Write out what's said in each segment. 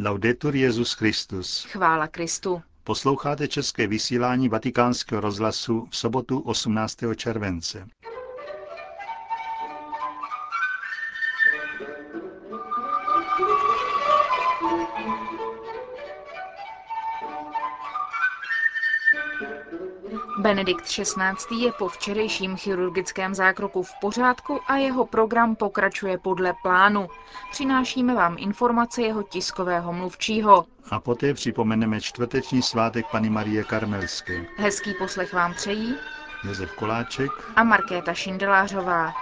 Laudetur Jezus Christus. Chvála Kristu. Posloucháte české vysílání Vatikánského rozhlasu v sobotu 18. července. Benedikt XVI. je po včerejším chirurgickém zákroku v pořádku a jeho program pokračuje podle plánu. Přinášíme vám informace jeho tiskového mluvčího. A poté připomeneme čtvrteční svátek Pany Marie Karmelské. Hezký poslech vám přejí Josef Koláček a Markéta Šindelářová.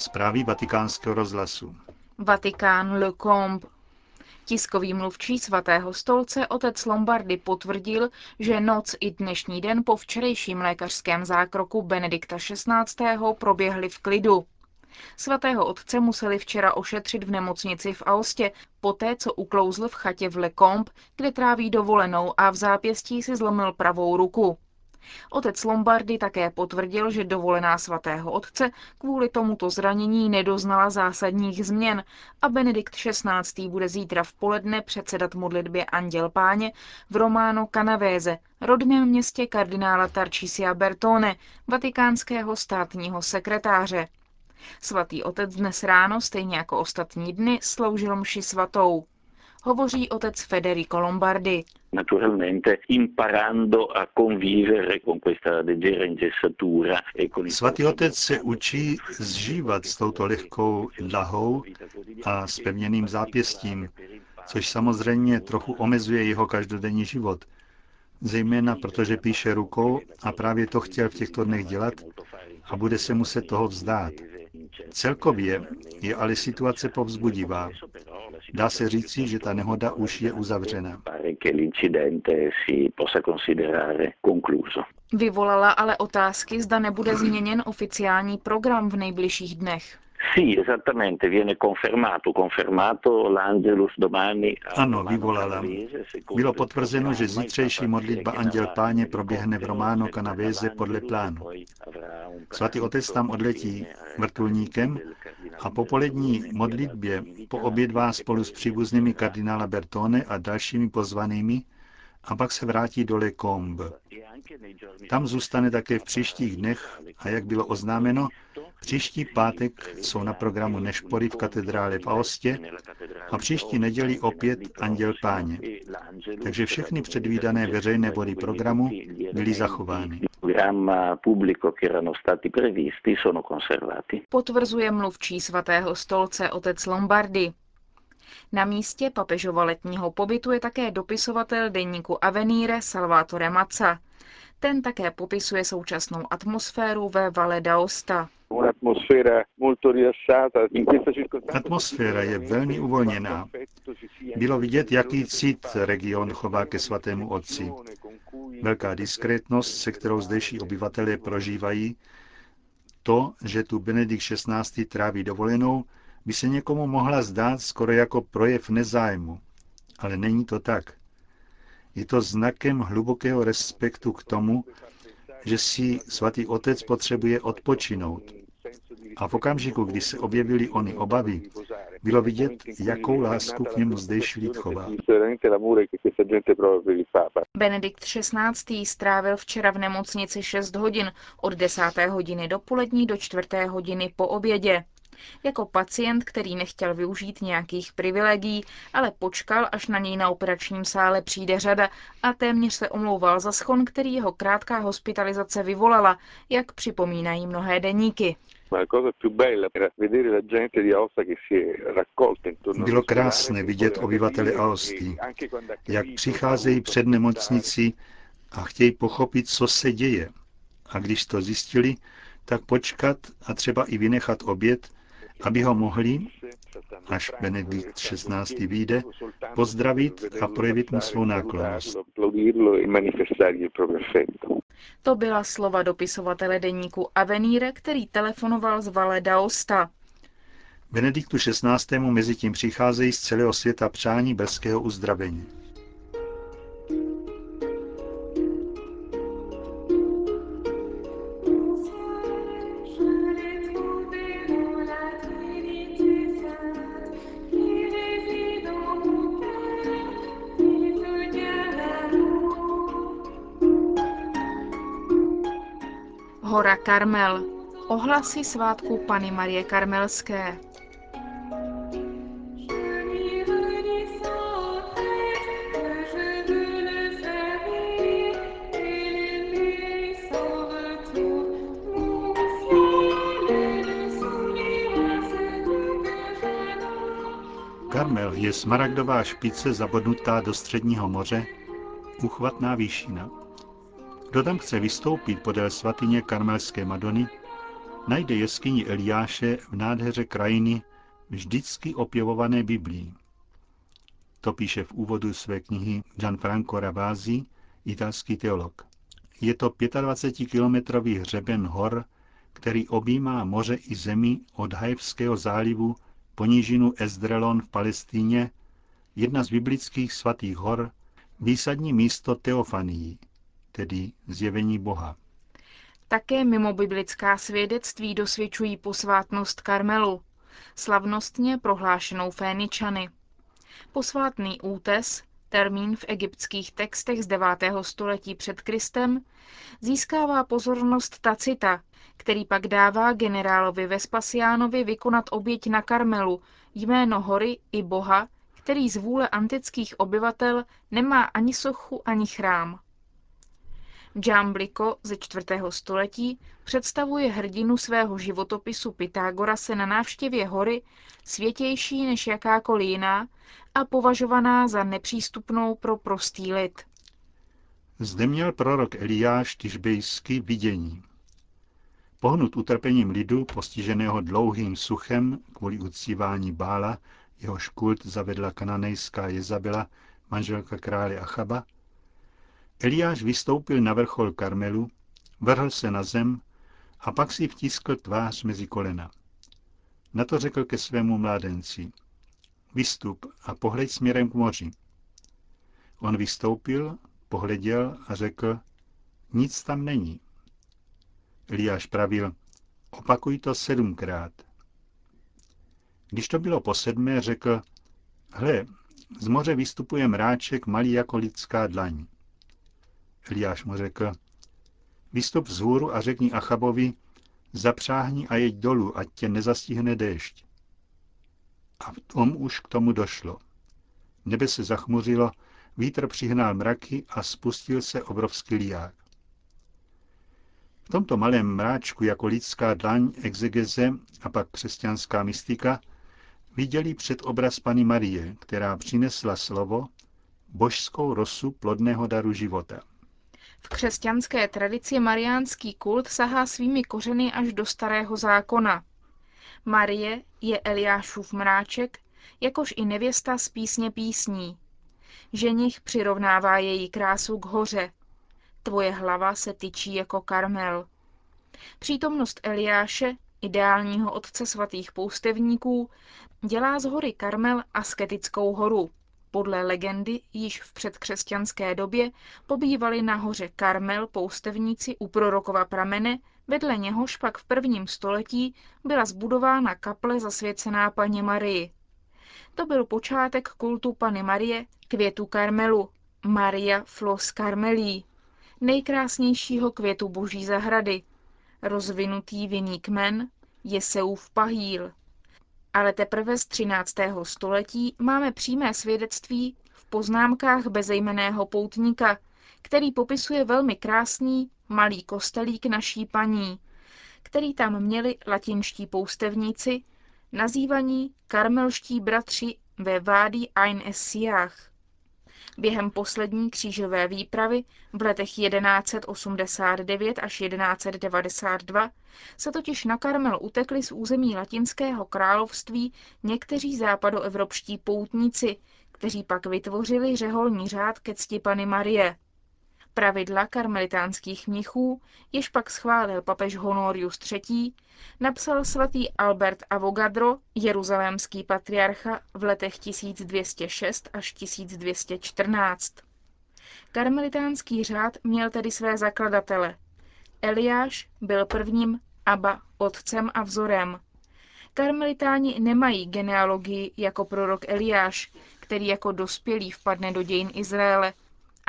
Zprávy vatikánského rozhlasu. Vatikán Le Combe. Tiskový mluvčí svatého stolce otec Lombardy potvrdil, že noc i dnešní den po včerejším lékařském zákroku Benedikta XVI. proběhly v klidu. Svatého otce museli včera ošetřit v nemocnici v Aostě, poté co uklouzl v chatě v Le Combe, kde tráví dovolenou a v zápěstí si zlomil pravou ruku. Otec Lombardy také potvrdil, že dovolená svatého otce kvůli tomuto zranění nedoznala zásadních změn a Benedikt XVI. bude zítra v poledne předsedat modlitbě Anděl Páně v Románo Canavese, rodném městě kardinála Tarcisia Bertone, vatikánského státního sekretáře. Svatý otec dnes ráno, stejně jako ostatní dny, sloužil mši svatou hovoří otec Federico Lombardi. E Svatý otec se učí zžívat s touto lehkou lahou a s pevněným zápěstím, což samozřejmě trochu omezuje jeho každodenní život. Zejména protože píše rukou a právě to chtěl v těchto dnech dělat a bude se muset toho vzdát. Celkově je ale situace povzbudivá. Dá se říci, že ta nehoda už je uzavřena. Vyvolala ale otázky, zda nebude změněn oficiální program v nejbližších dnech. Ano, vyvolala. Bylo potvrzeno, že zítřejší modlitba Anděl Páně proběhne v Románo Canavese podle plánu. Svatý otec tam odletí vrtulníkem a po polední modlitbě poobědvá spolu s příbuznými kardinála Bertone a dalšími pozvanými a pak se vrátí do Le Combe. Tam zůstane také v příštích dnech a jak bylo oznámeno, příští pátek jsou na programu Nešpory v katedrále v Aostě a příští neděli opět Anděl Páně. Takže všechny předvídané veřejné body programu byly zachovány. Potvrzuje mluvčí svatého stolce otec Lombardy. Na místě papežova letního pobytu je také dopisovatel deníku Avenire Salvatore Mazza. Ten také popisuje současnou atmosféru ve Valle d'Aosta. Atmosféra je velmi uvolněná. Bylo vidět, jaký cit region chová ke svatému otci. Velká diskrétnost, se kterou zdejší obyvatelé prožívají, to, že tu Benedikt XVI. tráví dovolenou, by se někomu mohla zdát skoro jako projev nezájmu. Ale není to tak. Je to znakem hlubokého respektu k tomu, že si svatý otec potřebuje odpočinout. A v okamžiku, kdy se objevily ony obavy, bylo vidět, jakou lásku k němu zdejší lid chová. Benedikt XVI. strávil včera v nemocnici 6 hodin, od 10. hodiny dopolední do 4. hodiny po obědě. Jako pacient, který nechtěl využít nějakých privilegií, ale počkal, až na něj na operačním sále přijde řada a téměř se omlouval za schon, který jeho krátká hospitalizace vyvolala, jak připomínají mnohé deníky. Bylo krásné vidět obyvatele Aosty, jak přicházejí před nemocnici a chtějí pochopit, co se děje. A když to zjistili, tak počkat a třeba i vynechat oběd, aby ho mohli, až Benedikt XVI. vyjde, pozdravit a projevit mu svou náklonost. To byla slova dopisovatele deníku Avenire, který telefonoval z Valle d'Aosta. Benediktu XVI. mezi tím přicházejí z celého světa přání brzkého uzdravení. Hora Karmel. Ohlasy svátku Pany Marie Karmelské. Karmel je smaragdová špice zabodnutá do středního moře, uchvatná výšina. Kdo tam chce vystoupit podél svatyně karmelské Madony, najde jeskyni Eliáše v nádheře krajiny vždycky opěvované Biblii. To píše v úvodu své knihy Gianfranco Ravasi, italský teolog. Je to 25-kilometrový hřeben hor, který objímá moře i zemi od Hajevského zálivu po nížinu Ezdrelon v Palestíně, jedna z biblických svatých hor, výsadní místo Teofanii, tedy zjevení Boha. Také mimo biblická svědectví dosvědčují posvátnost Karmelu, slavnostně prohlášenou Féničany. Posvátný útes, termín v egyptských textech z 9. století před Kristem, získává pozornost Tacita, který pak dává generálovi Vespasiánovi vykonat oběť na Karmelu, jméno hory i boha, který z vůle antických obyvatel nemá ani sochu, ani chrám. Džámbliko ze čtvrtého století představuje hrdinu svého životopisu Pythagorase na návštěvě hory světější než jakákoliv jiná a považovaná za nepřístupnou pro prostý lid. Zde měl prorok Eliáš Tyžbejsky vidění. Pohnut utrpením lidu, postiženého dlouhým suchem kvůli uctívání Bála, jehož kult zavedla kananejská Jezabela, manželka krále Achaba, Eliáš vystoupil na vrchol Karmelu, vrhl se na zem a pak si vtiskl tvář mezi kolena. Na to řekl ke svému mládenci, vystup a pohleď směrem k moři. On vystoupil, pohleděl a řekl, nic tam není. Eliáš pravil, opakuj to sedmkrát. Když to bylo po sedmé, řekl, hle, z moře vystupuje mráček malý jako lidská dlaň. Eliáš mu řekl, vystup z hůru a řekni Achabovi, zapřáhni a jeď dolů, ať tě nezastihne déšť. A v tom už k tomu došlo. Nebe se zachmuřilo, vítr přihnal mraky a spustil se obrovský liák. V tomto malém mráčku jako lidská dlaň exegeze a pak křesťanská mystika viděli před obraz Pany Marie, která přinesla slovo, božskou rosu plodného daru života. V křesťanské tradici mariánský kult sahá svými kořeny až do starého zákona. Marie je Eliášův mráček, jakož i nevěsta z písně písní. Ženich přirovnává její krásu k hoře. Tvoje hlava se tyčí jako karmel. Přítomnost Eliáše, ideálního otce svatých poustevníků, dělá z hory Karmel asketickou horu. Podle legendy již v předkřesťanské době pobývali na hoře Karmel poustevníci u prorokova pramene, vedle něhož pak v prvním století byla zbudována kaple zasvěcená paně Marii. To byl počátek kultu Pany Marie, květu Karmelu, Maria Flos Carmelí, nejkrásnějšího květu boží zahrady, rozvinutý vinný kmen, Jeseův pahýl, ale teprve z 13. století máme přímé svědectví v poznámkách bezejmeného poutníka, který popisuje velmi krásný malý kostelík naší paní, který tam měli latinští poustevníci, nazývaní karmelští bratři ve Vádi Ein Essiach. Během poslední křížové výpravy v letech 1189 až 1192 se totiž na Karmel utekli z území latinského království někteří západoevropští poutníci, kteří pak vytvořili řeholní řád ke cti Pany Marie. Pravidla karmelitánských mnichů, jež pak schválil papež Honorius III., napsal svatý Albert Avogadro, jeruzalémský patriarcha v letech 1206 až 1214. Karmelitánský řád měl tedy své zakladatele. Eliáš byl prvním Abba otcem a vzorem. Karmelitáni nemají genealogii jako prorok Eliáš, který jako dospělý vpadne do dějin Izraele,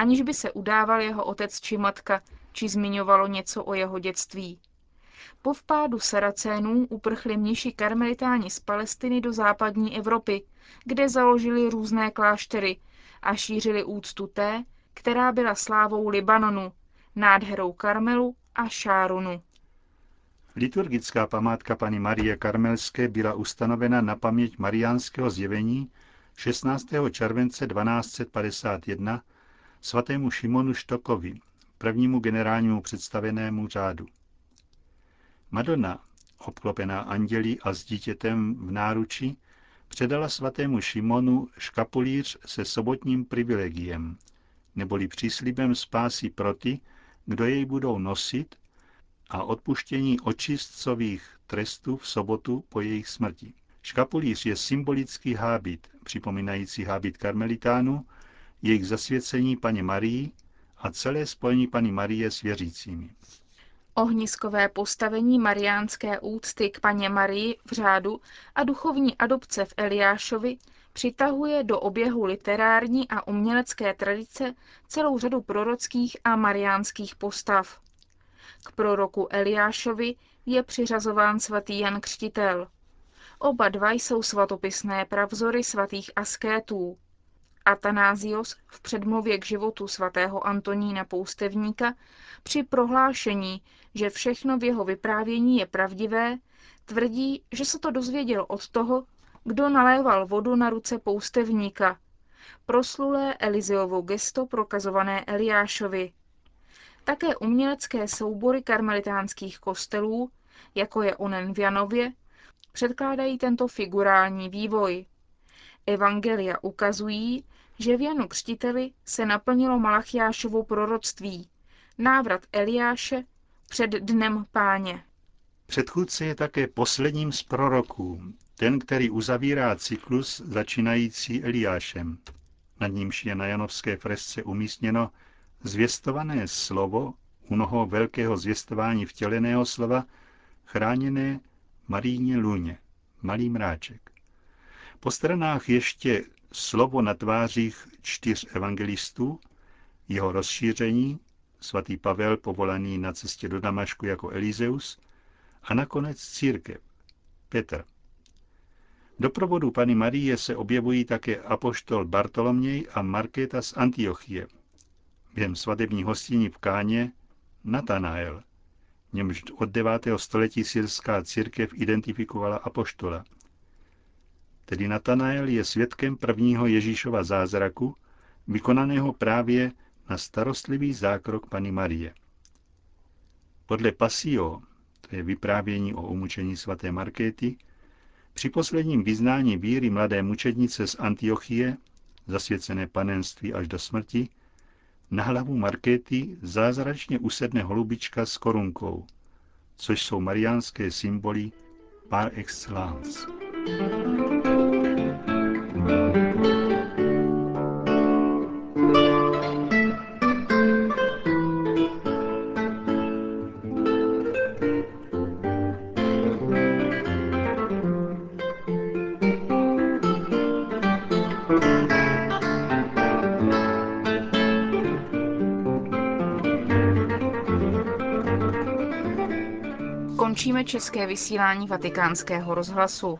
aniž by se udával jeho otec či matka, či zmiňovalo něco o jeho dětství. Po vpádu Saracénů uprchli mniši karmelitáni z Palestiny do západní Evropy, kde založili různé kláštery a šířili úctu té, která byla slávou Libanonu, nádherou Karmelu a Šárunu. Liturgická památka paní Marie Karmelské byla ustanovena na paměť mariánského zjevení 16. července 1251 svatému Šimonu Štokovi, prvnímu generálnímu představenému řádu. Madonna, obklopená andělí a s dítětem v náruči, předala svatému Šimonu škapulíř se sobotním privilegiem, neboli příslibem spásy pro ty, kdo jej budou nosit a odpuštění očistcových trestů v sobotu po jejich smrti. Škapulíř je symbolický hábit, připomínající hábit karmelitánů, jejich zasvěcení paně Marii a celé spojení paní Marie s věřícími. Ohniskové postavení mariánské úcty k paně Marii v řádu a duchovní adopce v Eliášovi přitahuje do oběhu literární a umělecké tradice celou řadu prorockých a mariánských postav. K proroku Eliášovi je přiřazován svatý Jan Křtitel. Oba dva jsou svatopisné pravzory svatých askétů. Atanázios v předmluvě k životu svatého Antonína Poustevníka při prohlášení, že všechno v jeho vyprávění je pravdivé, tvrdí, že se to dozvěděl od toho, kdo naléval vodu na ruce poustevníka, proslulé Elizeovo gesto prokazované Eliášovi. Také umělecké soubory karmelitánských kostelů, jako je onen v Janově, předkládají tento figurální vývoj. Evangelia ukazují, že v Janu Křtiteli se naplnilo Malachiášovo proroctví, návrat Eliáše před dnem páně. Předchůdce je také posledním z proroků, ten, který uzavírá cyklus začínající Eliášem. Nad nímž je na janovské fresce umístěno zvěstované slovo u noho velkého zvěstování vtěleného slova, chráněné Maríně Luně, malý mráček. Po stranách ještě slovo na tvářích čtyř evangelistů, jeho rozšíření, svatý Pavel povolaný na cestě do Damašku jako Elizeus a nakonec církev, Petr. Do provodu Pany Marie se objevují také apoštol Bartoloměj a Markéta z Antiochie. Během svatební hostinní v Káně Natanael, němž od 9. století syrská církev identifikovala apoštola. Tedy Natanael je svědkem prvního Ježíšova zázraku, vykonaného právě na starostlivý zákrok Pany Marie. Podle Pasio, to je vyprávění o umučení svaté Markéty, při posledním vyznání víry mladé mučednice z Antiochie, zasvěcené panenství až do smrti, na hlavu Markéty zázračně usedne holubička s korunkou, což jsou mariánské symboly par excellence. Končíme české vysílání vatikánského rozhlasu.